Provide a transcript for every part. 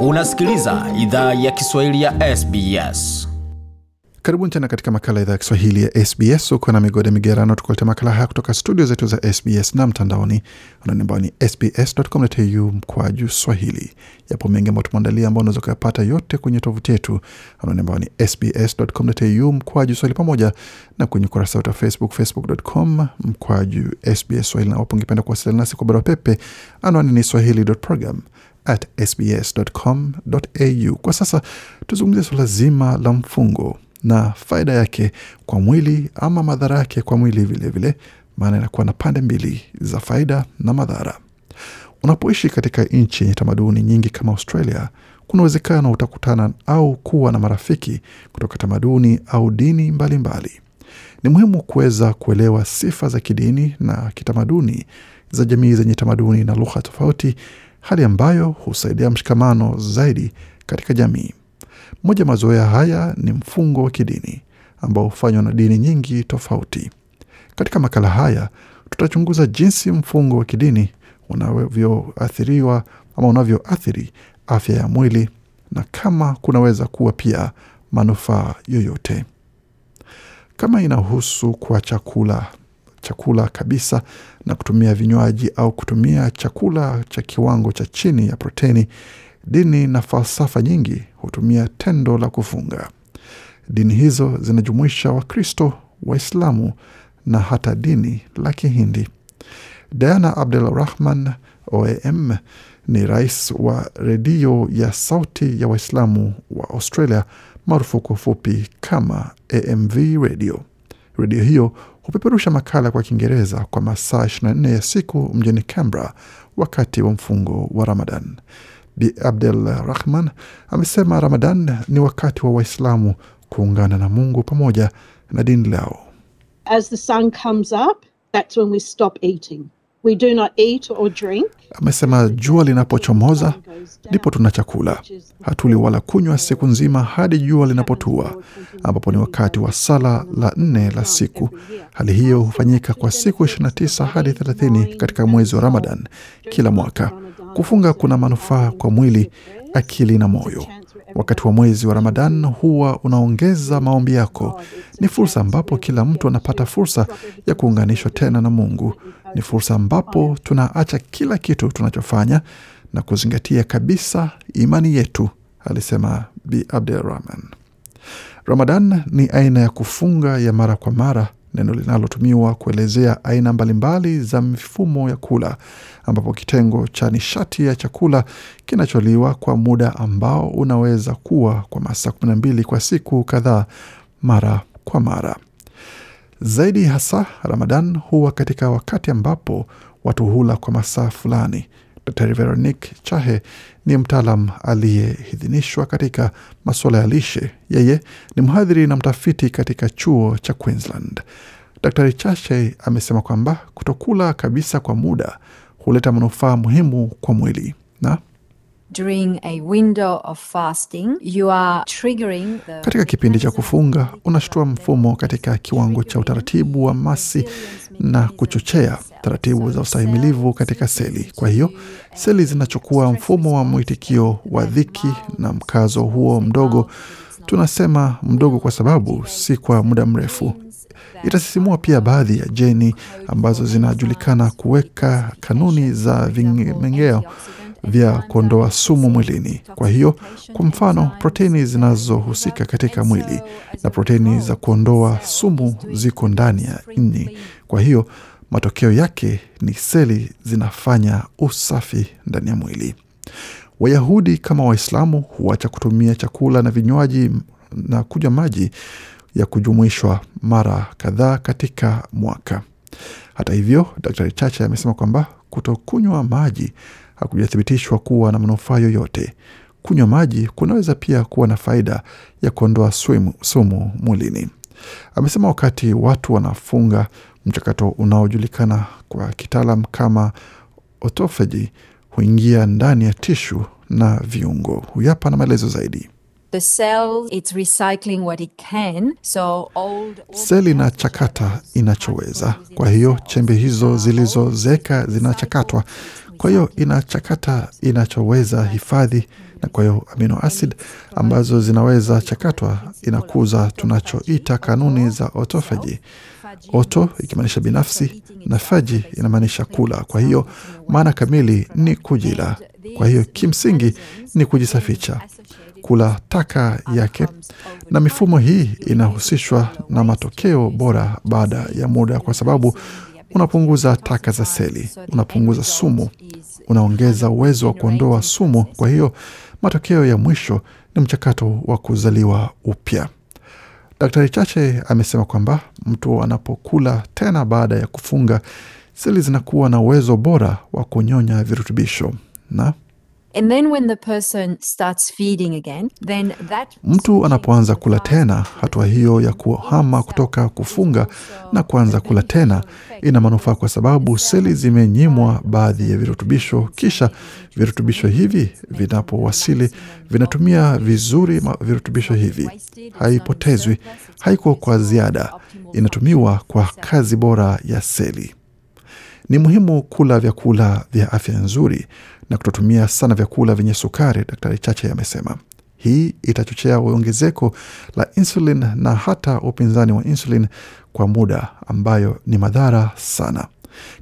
Unasikiliza idhaa ya Kiswahili ya SBS. Karibuni tena katika makala idhaa ya Kiswahili ya SBS. Uko na migode migerano, tukuletea makala haya kutoka studio zetu za SBS na mtandaoni ambao ni sbs.com.au mkwaju swahili. Yapo mengi ambayo tumeandalia ambao unaweza ukayapata yote kwenye tovuti yetu ambao ni sbs.com.au mkwaju swahili, pamoja na kwenye ukurasa wetu wa Facebook, facebook.com mkwaju SBS swahili. Na wapo ungependa kuwasiliana nasi kwa barua pepe, anwani ni swahili.program at sbs.com.au. Kwa sasa tuzungumzia suala zima la mfungo na faida yake kwa mwili ama madhara yake kwa mwili vilevile, maana inakuwa na pande mbili za faida na madhara. Unapoishi katika nchi yenye tamaduni nyingi kama Australia, kuna uwezekano utakutana au kuwa na marafiki kutoka tamaduni au dini mbalimbali mbali. Ni muhimu kuweza kuelewa sifa za kidini na kitamaduni za jamii zenye tamaduni na lugha tofauti, hali ambayo husaidia mshikamano zaidi katika jamii. Moja mazoea haya ni mfungo wa kidini ambao hufanywa na dini nyingi tofauti. Katika makala haya tutachunguza jinsi mfungo wa kidini unavyoathiriwa ama unavyoathiri afya ya mwili na kama kunaweza kuwa pia manufaa yoyote. Kama inahusu kwa chakula chakula kabisa na kutumia vinywaji au kutumia chakula cha kiwango cha chini ya proteni, dini na falsafa nyingi hutumia tendo la kufunga. Dini hizo zinajumuisha Wakristo, Waislamu na hata dini la Kihindi. Diana Abdul Rahman OAM ni rais wa redio ya Sauti ya Waislamu wa Australia maarufu kwa ufupi kama AMV Radio. Redio hiyo hupeperusha makala kwa Kiingereza kwa masaa 24 ya siku mjini Canberra wakati wa mfungo wa Ramadan. Bi Abdel Rahman amesema Ramadan ni wakati wa Waislamu kuungana na Mungu pamoja na dini lao. As the sun comes up, that's when we stop eating. We do not eat or drink. Amesema jua linapochomoza ndipo tuna chakula, hatuli wala kunywa siku nzima hadi jua linapotua, ambapo ni wakati wa sala la nne la siku. Hali hiyo hufanyika kwa siku 29 hadi 30 katika mwezi wa Ramadan kila mwaka. Kufunga kuna manufaa kwa mwili, akili na moyo. Wakati wa mwezi wa Ramadan huwa unaongeza maombi yako. Ni fursa ambapo kila mtu anapata fursa ya kuunganishwa tena na Mungu. Ni fursa ambapo tunaacha kila kitu tunachofanya na kuzingatia kabisa imani yetu, alisema Bi Abdelrahman. Ramadan ni aina ya kufunga ya mara kwa mara, neno linalotumiwa kuelezea aina mbalimbali za mifumo ya kula, ambapo kitengo cha nishati ya chakula kinacholiwa kwa muda ambao unaweza kuwa kwa masaa 12 kwa siku kadhaa mara kwa mara. Zaidi hasa Ramadan huwa katika wakati ambapo watu hula kwa masaa fulani. Dr Veronique Chahe ni mtaalam aliyeidhinishwa katika masuala ya lishe. Yeye ni mhadhiri na mtafiti katika chuo cha Queensland. Dr Chahe amesema kwamba kutokula kabisa kwa muda huleta manufaa muhimu kwa mwili na During a window of fasting, you are triggering the katika kipindi cha kufunga unashtua mfumo katika kiwango cha utaratibu wa masi na kuchochea taratibu za ustahimilivu katika seli. Kwa hiyo seli zinachukua mfumo wa mwitikio wa dhiki, na mkazo huo mdogo, tunasema mdogo kwa sababu si kwa muda mrefu, itasisimua pia baadhi ya jeni ambazo zinajulikana kuweka kanuni za vimengeo vya kuondoa sumu mwilini. Kwa hiyo, kwa mfano, proteini zinazohusika katika mwili na proteini za kuondoa sumu ziko ndani ya ini. Kwa hiyo, matokeo yake ni seli zinafanya usafi ndani ya mwili. Wayahudi kama Waislamu huacha kutumia chakula na vinywaji na kunywa maji ya kujumuishwa mara kadhaa katika mwaka. Hata hivyo, Daktari Chacha amesema kwamba kutokunywa maji hakujathibitishwa kuwa na manufaa yoyote. Kunywa maji kunaweza pia kuwa na faida ya kuondoa sumu, mwilini. Amesema wakati watu wanafunga, mchakato unaojulikana kwa kitaalam kama autophagy huingia ndani ya tishu na viungo. Huyu hapa na maelezo zaidi. the cell it's recycling what it can so old Seli inachakata inachoweza. Kwa hiyo chembe hizo zilizozeeka zinachakatwa Kwa hiyo inachakata inachoweza hifadhi, na kwa hiyo amino acid ambazo zinaweza chakatwa inakuza tunachoita kanuni za autophagy. Auto ikimaanisha binafsi na faji inamaanisha kula. Kwa hiyo maana kamili ni kujila. Kwa hiyo kimsingi ni kujisafisha, kula taka yake, na mifumo hii inahusishwa na matokeo bora baada ya muda, kwa sababu unapunguza taka za seli, unapunguza sumu, unaongeza uwezo wa kuondoa sumu. Kwa hiyo matokeo ya mwisho ni mchakato wa kuzaliwa upya. Daktari Chache amesema kwamba mtu anapokula tena baada ya kufunga, seli zinakuwa na uwezo bora wa kunyonya virutubisho. Na And then when the person starts feeding again, then that mtu anapoanza kula tena, hatua hiyo ya kuhama kutoka kufunga na kuanza kula tena ina manufaa kwa sababu seli zimenyimwa baadhi ya virutubisho, kisha virutubisho hivi vinapowasili vinatumia vizuri virutubisho hivi, haipotezwi, haiko kwa ziada, inatumiwa kwa kazi bora ya seli. Ni muhimu kula vyakula vya afya nzuri na kutotumia sana vyakula vyenye sukari, Daktari Chache amesema. Hii itachochea ongezeko la insulin na hata upinzani wa insulin kwa muda, ambayo ni madhara sana.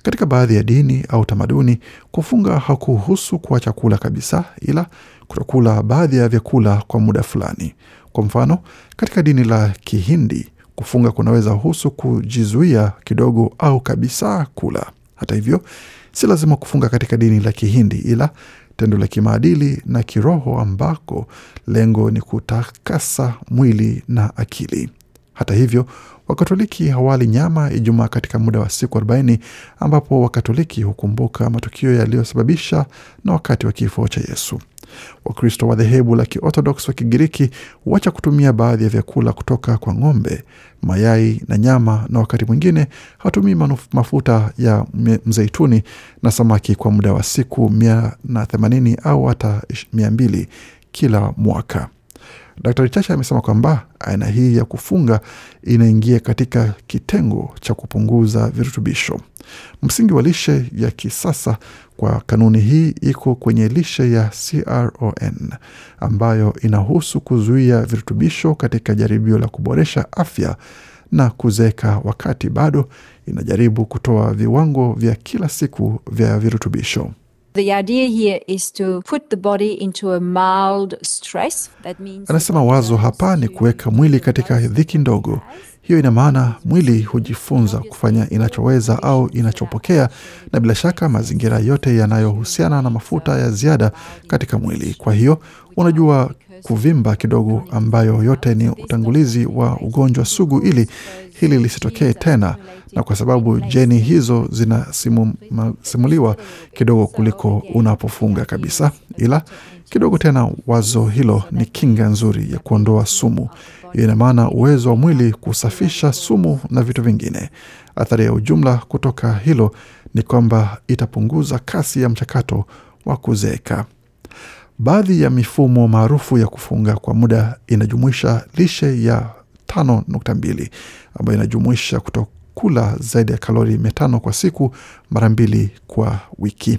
Katika baadhi ya dini au tamaduni, kufunga hakuhusu kuacha kula kabisa, ila kutokula baadhi ya vyakula kwa muda fulani. Kwa mfano, katika dini la Kihindi, kufunga kunaweza husu kujizuia kidogo au kabisa kula. Hata hivyo, si lazima kufunga katika dini la Kihindi, ila tendo la kimaadili na kiroho ambako lengo ni kutakasa mwili na akili. Hata hivyo, Wakatoliki hawali nyama Ijumaa katika muda wa siku 40 ambapo Wakatoliki hukumbuka matukio yaliyosababisha na wakati wa kifo cha Yesu. Wakristo wa dhehebu la Kiorthodox wa Kigiriki huacha kutumia baadhi ya vyakula kutoka kwa ng'ombe, mayai na nyama, na wakati mwingine hawatumii mafuta ya mzeituni na samaki kwa muda wa siku mia na themanini au hata mia mbili kila mwaka. Daktari Chacha amesema kwamba aina hii ya kufunga inaingia katika kitengo cha kupunguza virutubisho. Msingi wa lishe ya kisasa kwa kanuni hii iko kwenye lishe ya CRON ambayo inahusu kuzuia virutubisho katika jaribio la kuboresha afya na kuzeeka, wakati bado inajaribu kutoa viwango vya kila siku vya virutubisho. The idea here is to put the body into a mild stress. That means Anasema wazo hapa ni kuweka mwili katika dhiki ndogo. Hiyo ina maana mwili hujifunza kufanya inachoweza au inachopokea, na bila shaka mazingira yote yanayohusiana na mafuta ya ziada katika mwili. Kwa hiyo unajua, kuvimba kidogo, ambayo yote ni utangulizi wa ugonjwa sugu, ili hili lisitokee tena, na kwa sababu jeni hizo zinasimuliwa kidogo kuliko unapofunga kabisa, ila kidogo tena. Wazo hilo ni kinga nzuri ya kuondoa sumu. Hiyo ina maana uwezo wa mwili kusafisha sumu na vitu vingine. Athari ya ujumla kutoka hilo ni kwamba itapunguza kasi ya mchakato wa kuzeeka. Baadhi ya mifumo maarufu ya kufunga kwa muda inajumuisha lishe ya 5.2 ambayo inajumuisha kutokula zaidi ya kalori mia tano kwa siku mara mbili kwa wiki.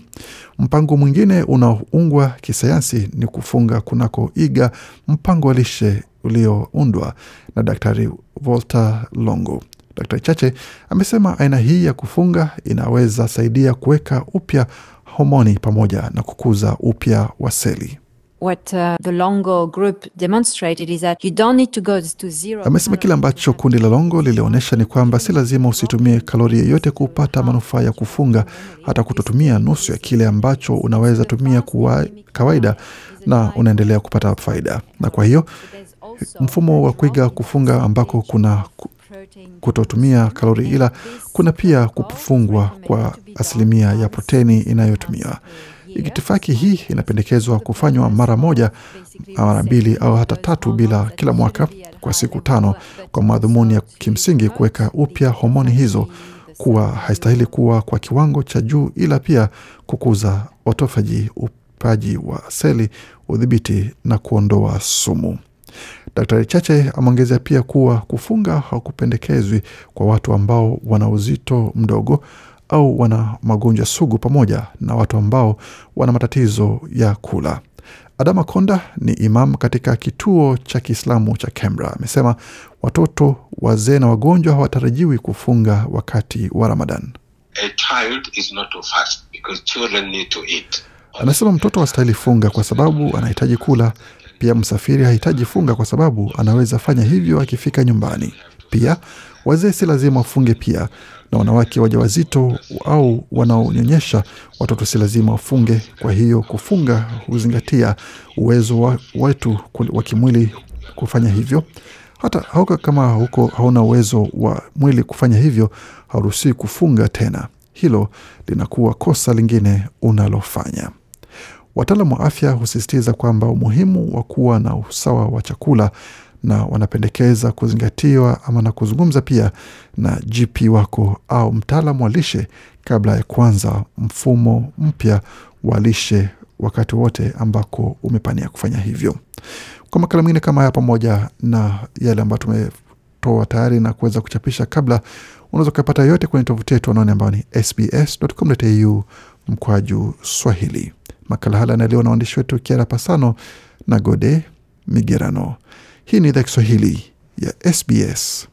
Mpango mwingine unaoungwa kisayansi ni kufunga kunakoiga mpango wa lishe ulioundwa na Daktari Walter Longo. Daktari Chache amesema aina hii ya kufunga inaweza saidia kuweka upya homoni pamoja na kukuza upya wa seli. What uh, the Longo group demonstrated is that you don't need to go to zero. Amesema kile ambacho kundi la Longo lilionyesha ni kwamba si lazima usitumie kalori yeyote kupata manufaa ya kufunga, hata kutotumia nusu ya kile ambacho unaweza tumia kwa kawaida na unaendelea kupata faida. Na kwa hiyo mfumo wa kuiga kufunga ambako kuna kutotumia kalori, ila kuna pia kufungwa kwa asilimia ya proteni inayotumiwa. Itifaki hii inapendekezwa kufanywa mara moja, mara mbili au hata tatu bila kila mwaka kwa siku tano, kwa madhumuni ya kimsingi kuweka upya homoni hizo kuwa haistahili kuwa kwa kiwango cha juu, ila pia kukuza otofaji, upaji wa seli, udhibiti na kuondoa sumu. Daktari Chache ameongezea pia kuwa kufunga hakupendekezwi kwa watu ambao wana uzito mdogo au wana magonjwa sugu pamoja na watu ambao wana matatizo ya kula. Adama Konda ni imam katika kituo cha Kiislamu cha Canberra. Amesema watoto, wazee na wagonjwa hawatarajiwi kufunga wakati wa Ramadan. A child is not to fast because children need to eat. Anasema mtoto hastahili funga kwa sababu anahitaji kula. Pia msafiri hahitaji funga kwa sababu anaweza fanya hivyo akifika nyumbani. Pia wazee si lazima wafunge pia, na wanawake wajawazito au wanaonyonyesha watoto si lazima wafunge. Kwa hiyo kufunga huzingatia uwezo wa, wetu wa kimwili kufanya hivyo. Hata hauka kama huko hauna uwezo wa mwili kufanya hivyo, hauruhusiwi kufunga tena. Hilo linakuwa kosa lingine unalofanya. Wataalam wa afya husisitiza kwamba umuhimu wa kuwa na usawa wa chakula na wanapendekeza kuzingatiwa ama na kuzungumza pia na GP wako au mtaalam wa lishe kabla ya kuanza mfumo mpya wa lishe wakati wote ambako umepania kufanya hivyo. Kwa makala mengine kama haya pamoja na yale ambayo tumetoa tayari na kuweza kuchapisha kabla, unaweza ukapata yote kwenye tovuti yetu anaone ambayo ni sbs.com.au mkwaju Swahili. Makala haya yanaliwa na waandishi wetu Kiara Pasano na Gode Migerano. Hii ni idhaa Kiswahili ya SBS.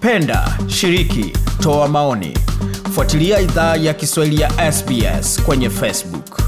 Penda, shiriki, toa maoni. Fuatilia idhaa ya Kiswahili ya SBS kwenye Facebook.